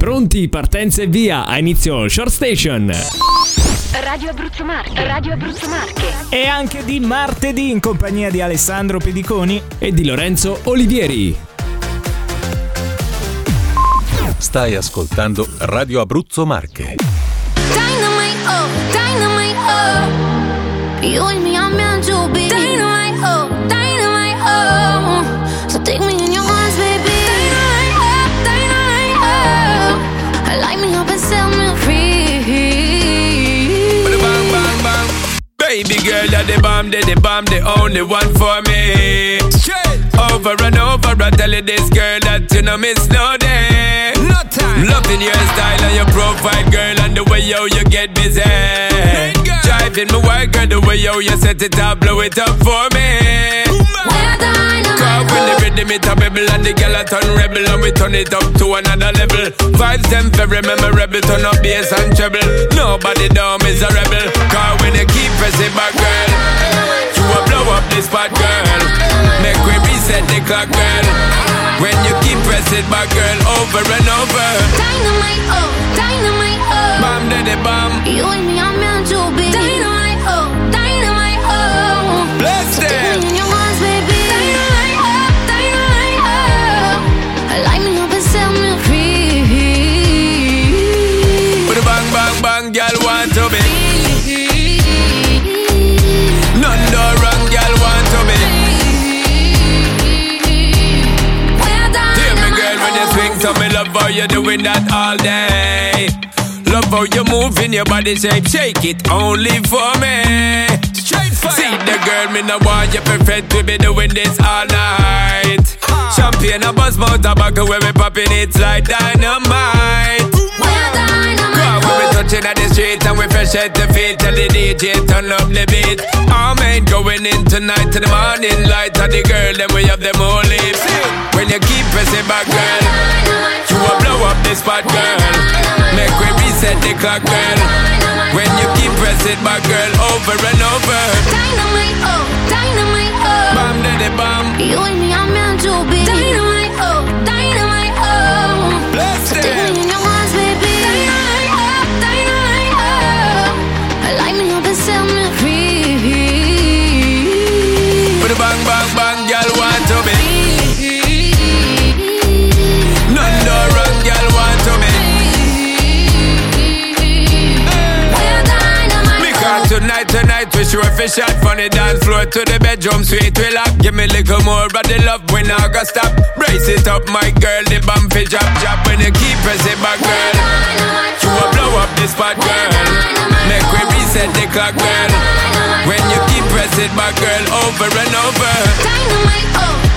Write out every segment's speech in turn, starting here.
Pronti, partenza e via, a inizio Short Station. Radio Abruzzo Marche, Radio Abruzzo Marche. E anche di martedì in compagnia di Alessandro Pediconi. E di Lorenzo Olivieri. Stai ascoltando Radio Abruzzo Marche. Dynamite, oh, dynamite, oh. Girl, you're the bomb, the, the bomb, the only one for me. Over and over, I tell you this girl that you know miss no day. No time. Loving your style and your profile, girl, and the way yo you get busy. Driving me wild, girl, the way yo you set it up, blow it up for me. We're dynamite, Cause when the rhythm it a bubble and the girl a turn rebel and we turn it up to another level. Vibes them very memorable, turn up bass and treble. Nobody down is a rebel. Cause when you keep pressing back, girl, you will blow up this spot, girl. Make we reset the clock, girl. When you keep pressing back, girl, over and over. dynamite, oh, dynamite, oh. Bam, daddy, bam. You and me are meant to be. Me love doing that all day. Love how you're moving your body shape, shake it only for me. Straight fire. See the girl, me no want you perfect, we be doing this all night. Champagne, a buzz, mouth, tobacco, when we popping it's like dynamite. Cause when we touching at the street and we fresh at the feet Tell the DJ turn up the beat Our man going in tonight to the morning light And the girl then we have them all lips When you keep pressing back girl reset the clock girl When you keep pressing back girl Over and over Dynamite, oh, dynamite, oh. Bam daddy bam You and me are meant to be. Tonight we sure fi from the dance floor to the bedroom sweet we lock. Give me a little more of the love when I go stop. Brace it up, my girl, the bump fi drop, drop when you keep pressing back, girl. You will blow up this spot, girl. Make we reset the clock, girl. When you keep pressing back, girl, over and over. dynamite, oh,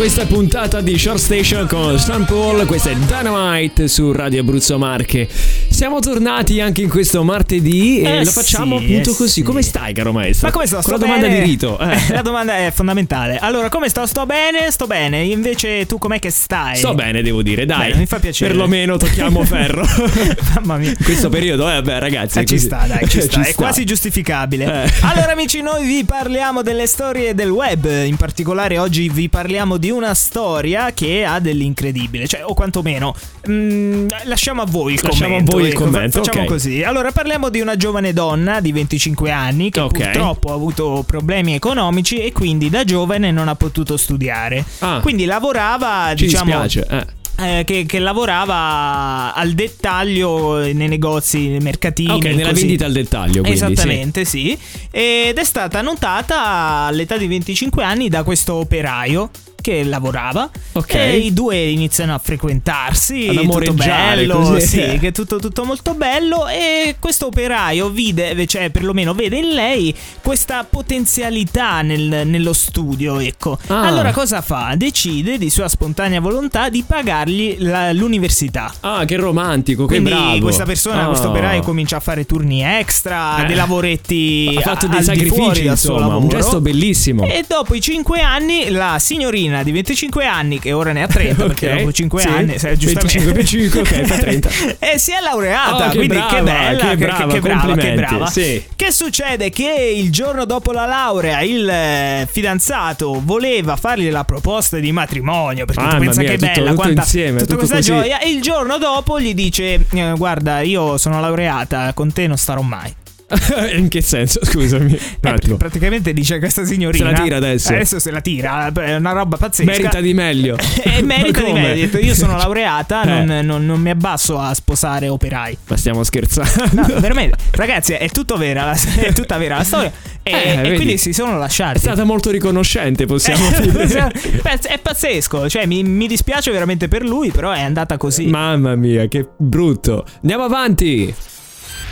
questa puntata di Short Station con Stan Paul, questa è Dynamite su Radio Abruzzo Marche. Siamo tornati anche in questo martedì e Eh lo facciamo sì, appunto eh così. sì. Come stai, caro maestro? Ma come sto? Con Sto la domanda bene? di rito. eh. La domanda è fondamentale. Allora, come sto? Sto bene? Sto bene. Invece tu com'è che stai? Sto bene, devo dire, dai. Bene, mi fa piacere. Perlomeno tocchiamo ferro. Mamma mia. In questo periodo, eh, beh, ragazzi. Eh, ci sta, dai, ci sta. Ci È quasi giustificabile. Eh. Allora, amici, noi vi parliamo delle storie del web. In particolare, oggi vi parliamo di una storia che ha dell'incredibile. Cioè, o quantomeno, mm, lasciamo a voi il Lasciamo a commento. Voi il ecco, commento, Facciamo ok. così. Allora, parliamo di una giovane donna di 25 anni che Ok. purtroppo ha avuto problemi economici e quindi da giovane non ha potuto studiare. Ah. Quindi lavorava, Ci diciamo. dispiace. Eh. eh, che, che lavorava al dettaglio nei negozi, nei mercatini. Ok, nella così. vendita al dettaglio. Quindi, Esattamente, sì. Ed è stata notata all'età di 25 anni da questo operaio che lavorava Ok. e i due iniziano a frequentarsi, Ad tutto bello, così. sì, che è tutto, tutto molto bello e questo operaio vide, cioè perlomeno vede in lei questa potenzialità nel- nello studio, ecco. Ah. Allora cosa fa? Decide di sua spontanea volontà di pagargli la- l'università. Ah, che romantico, che Quindi bravo. questa persona, Oh. questo operaio comincia a fare turni extra, Eh. dei lavoretti ha fatto dei sacrifici, suo insomma, un gesto bellissimo. E dopo i 5 anni, la signorina di 25 anni, che ora ne ha 30, perché Ok, dopo 5 sì. anni, se- giustamente, 25 più 5, ok, fa 30. e si è laureata. Oh, che quindi brava, che bella, che brava, che, brava, che brava. sì. Che succede? Che il giorno dopo la laurea, il eh, fidanzato voleva fargli la proposta di matrimonio. Perché tu Mamma pensa mia, che tutto- bella, tutto quanta, insieme, tutta questa così. gioia. E il giorno dopo gli dice: eh, Guarda, io sono laureata, con te non starò mai. In che senso? Scusami. Eh, praticamente dice questa signorina. Se la tira adesso. Adesso se la tira, è una roba pazzesca. Merita di meglio. E merita di meglio. Io sono laureata, Eh. non, non- non mi abbasso a sposare operai. Ma stiamo scherzando. No, veramente, ragazzi, è tutto vera, è tutta vera la storia. E, Eh, e quindi si sono lasciati. È stata molto riconoscente, possiamo dire. Pezz- è pazzesco, cioè mi, mi dispiace veramente per lui, però è andata così. Mamma mia, che brutto. Andiamo avanti.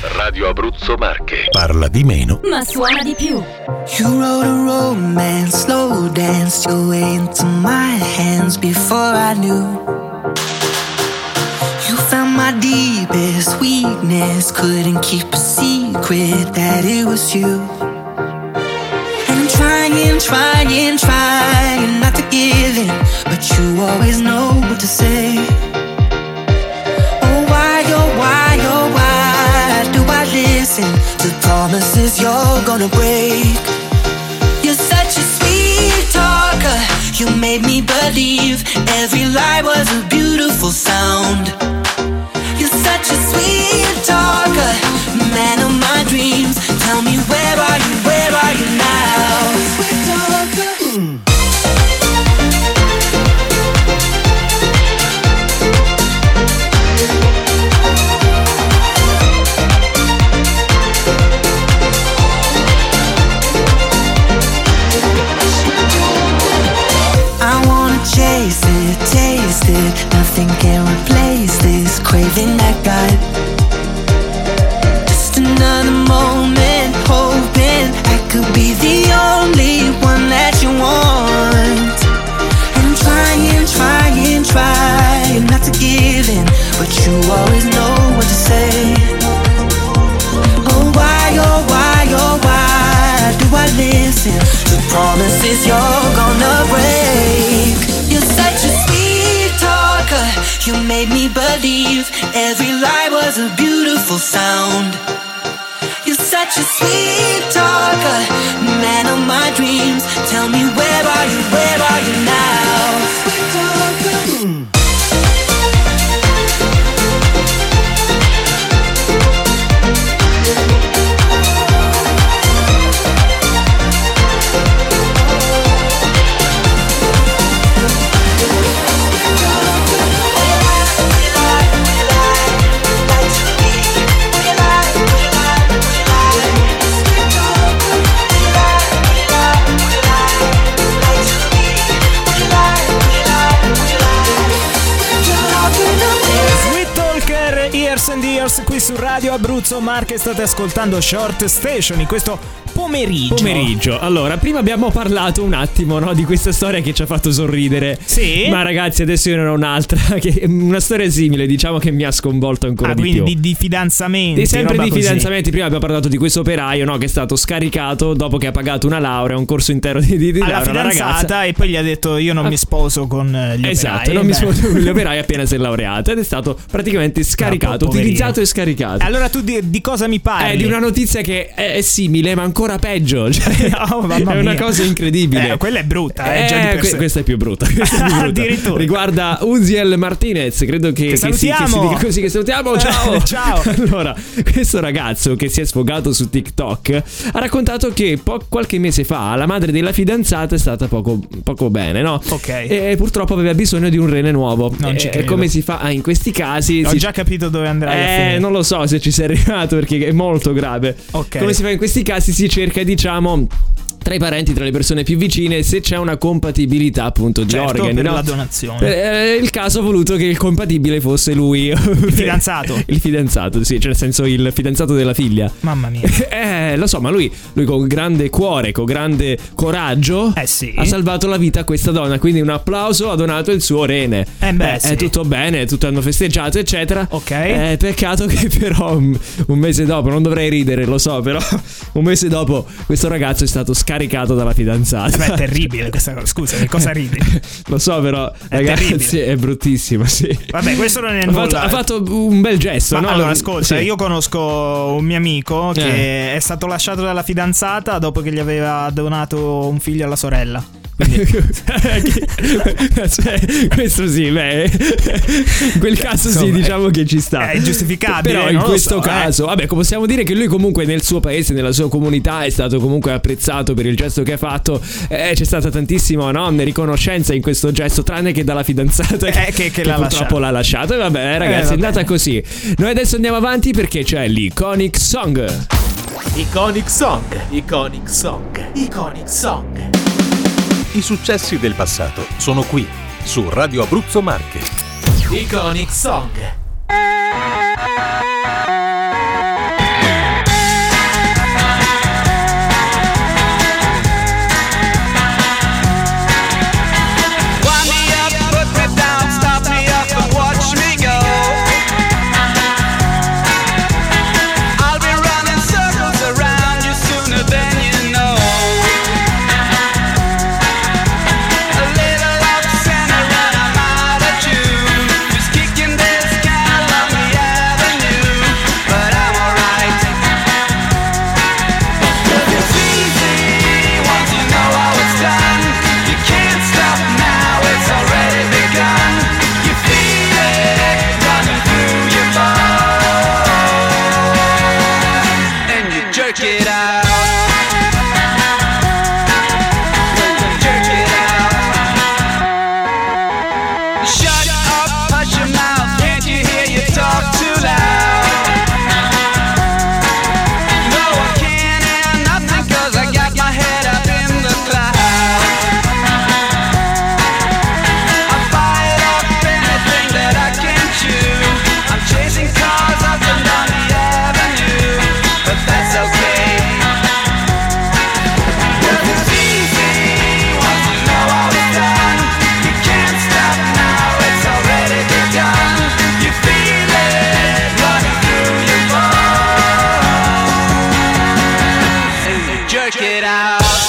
Radio Abruzzo Marche. Parla di meno. Ma suona di più. You wrote a romance, slow danced your way into my hands before I knew. You found my deepest weakness, couldn't keep a secret that it was you. And I'm trying, trying, trying not to give in, but you always know what to say. Listen to promises you're gonna break? You're such a sweet talker. You made me believe every lie was a beautiful sound. You're such a sweet talker, man of my dreams. Tell me promises you're gonna break? You're such a sweet talker. You made me believe every lie was a beautiful sound. You're such a sweet talker, man of my dreams. Tell me where are you? Where are you now? Radio Abruzzo Marche state ascoltando Short Station in questo pomeriggio. Pomeriggio. Allora, prima abbiamo parlato un attimo no, di questa storia che ci ha fatto sorridere. Sì. Ma ragazzi, adesso io ne ho un'altra. Che, una storia simile, diciamo che mi ha sconvolto ancora Ah, di quindi più. di, di fidanzamenti. E sempre di così. fidanzamenti, prima abbiamo parlato di questo operaio no, che è stato scaricato dopo che ha pagato una laurea, un corso intero di, di, di Alla laurea, fidanzata e poi gli ha detto io non mi sposo con eh, gli Esatto, operai. non mi Beh. sposo con gli operai appena si è laureata ed è stato praticamente scaricato, poverino. utilizzato e scaricato. Allora tu di, di cosa mi parli? È di una notizia che è, è simile, ma ancora peggio. Cioè, Oh, mamma è una mia. cosa incredibile. Eh, quella è brutta, eh, già di per que- questa è più brutta. è più brutta. Addirittura. Riguarda Uziel Martinez, credo che, Che che si, che si salutiamo. dica così. Che salutiamo. Ciao. Ciao. Allora, questo ragazzo che si è sfogato su TikTok ha raccontato che po- qualche mese fa la madre della fidanzata è stata poco, poco bene, no? Ok. E purtroppo aveva bisogno di un rene nuovo. Non ci E- e credo. come si fa? Ah, in questi casi. Ho si- già capito dove andrai a eh, non lo so se ci sei arrivato perché è molto grave. Ok. Come si fa in questi casi? Si cerca, diciamo. Tra i parenti, tra le persone più vicine, se c'è una compatibilità appunto di Certo, organi. per no? la donazione. Eh, il caso ha voluto che il compatibile fosse lui. Il fidanzato? il fidanzato, sì, cioè nel senso il fidanzato della figlia. Mamma mia. Eh, lo so, ma lui, lui con grande cuore, con grande coraggio, Eh sì. ha salvato la vita a questa donna. Quindi un applauso, ha donato il suo rene. Eh beh, sì. È tutto bene, tutto hanno festeggiato, eccetera. Ok. Eh, peccato che però un, un mese dopo, non dovrei ridere, lo so, però un mese dopo questo ragazzo è stato scaricato dalla fidanzata. Beh, è terribile questa cosa. Scusa, che cosa ridi? Lo so, però, ragazzi, terribile. è bruttissimo, sì. Vabbè, questo non è Ha fatto, ha fatto un bel gesto, Ma no? allora, ascolta, Sì. io conosco un mio amico che Eh. è stato lasciato dalla fidanzata dopo che gli aveva donato un figlio alla sorella. Cioè, questo sì, beh, in quel caso sì, insomma, diciamo che ci sta. è giustificabile, Però in questo so, eh. caso, vabbè, possiamo dire che lui comunque nel suo paese, nella sua comunità è stato comunque apprezzato per il gesto che ha fatto. Eh, c'è stata tantissima no, riconoscenza in questo gesto, tranne che dalla fidanzata Eh, che- che l'ha purtroppo lasciato. l'ha lasciato. E vabbè, ragazzi, vabbè. è andata così. Noi adesso andiamo avanti perché c'è l'Iconic Song. Iconic Song, Iconic Song, Iconic Song. I successi del passato sono qui, su Radio Abruzzo Marche. Iconic Song. And you jerk it out.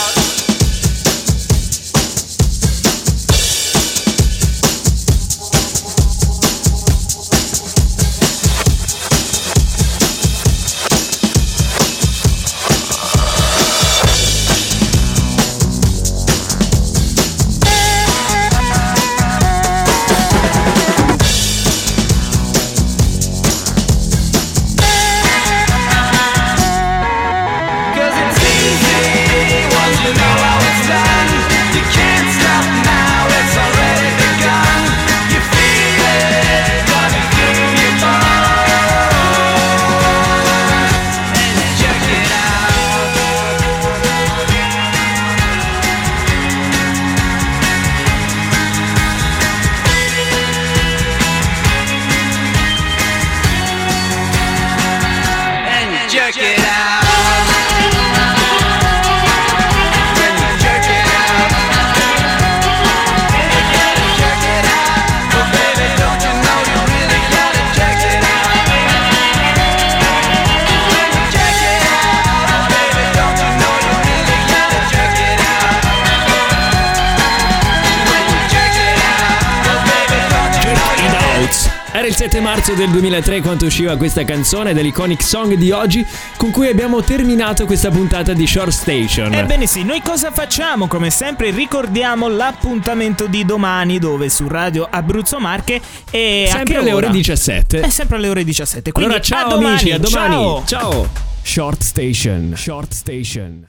Il 7 marzo del 2003 quando usciva questa canzone dell'Iconic Song di oggi con cui abbiamo terminato questa puntata di Short Station. Ebbene sì, noi cosa facciamo? Come sempre ricordiamo l'appuntamento di domani dove su Radio Abruzzo Marche e a Sempre alle ore ora? 17. È sempre alle ore 17. Quindi allora ciao a domani, amici, a domani. Ciao. ciao. Short Station. Short Station.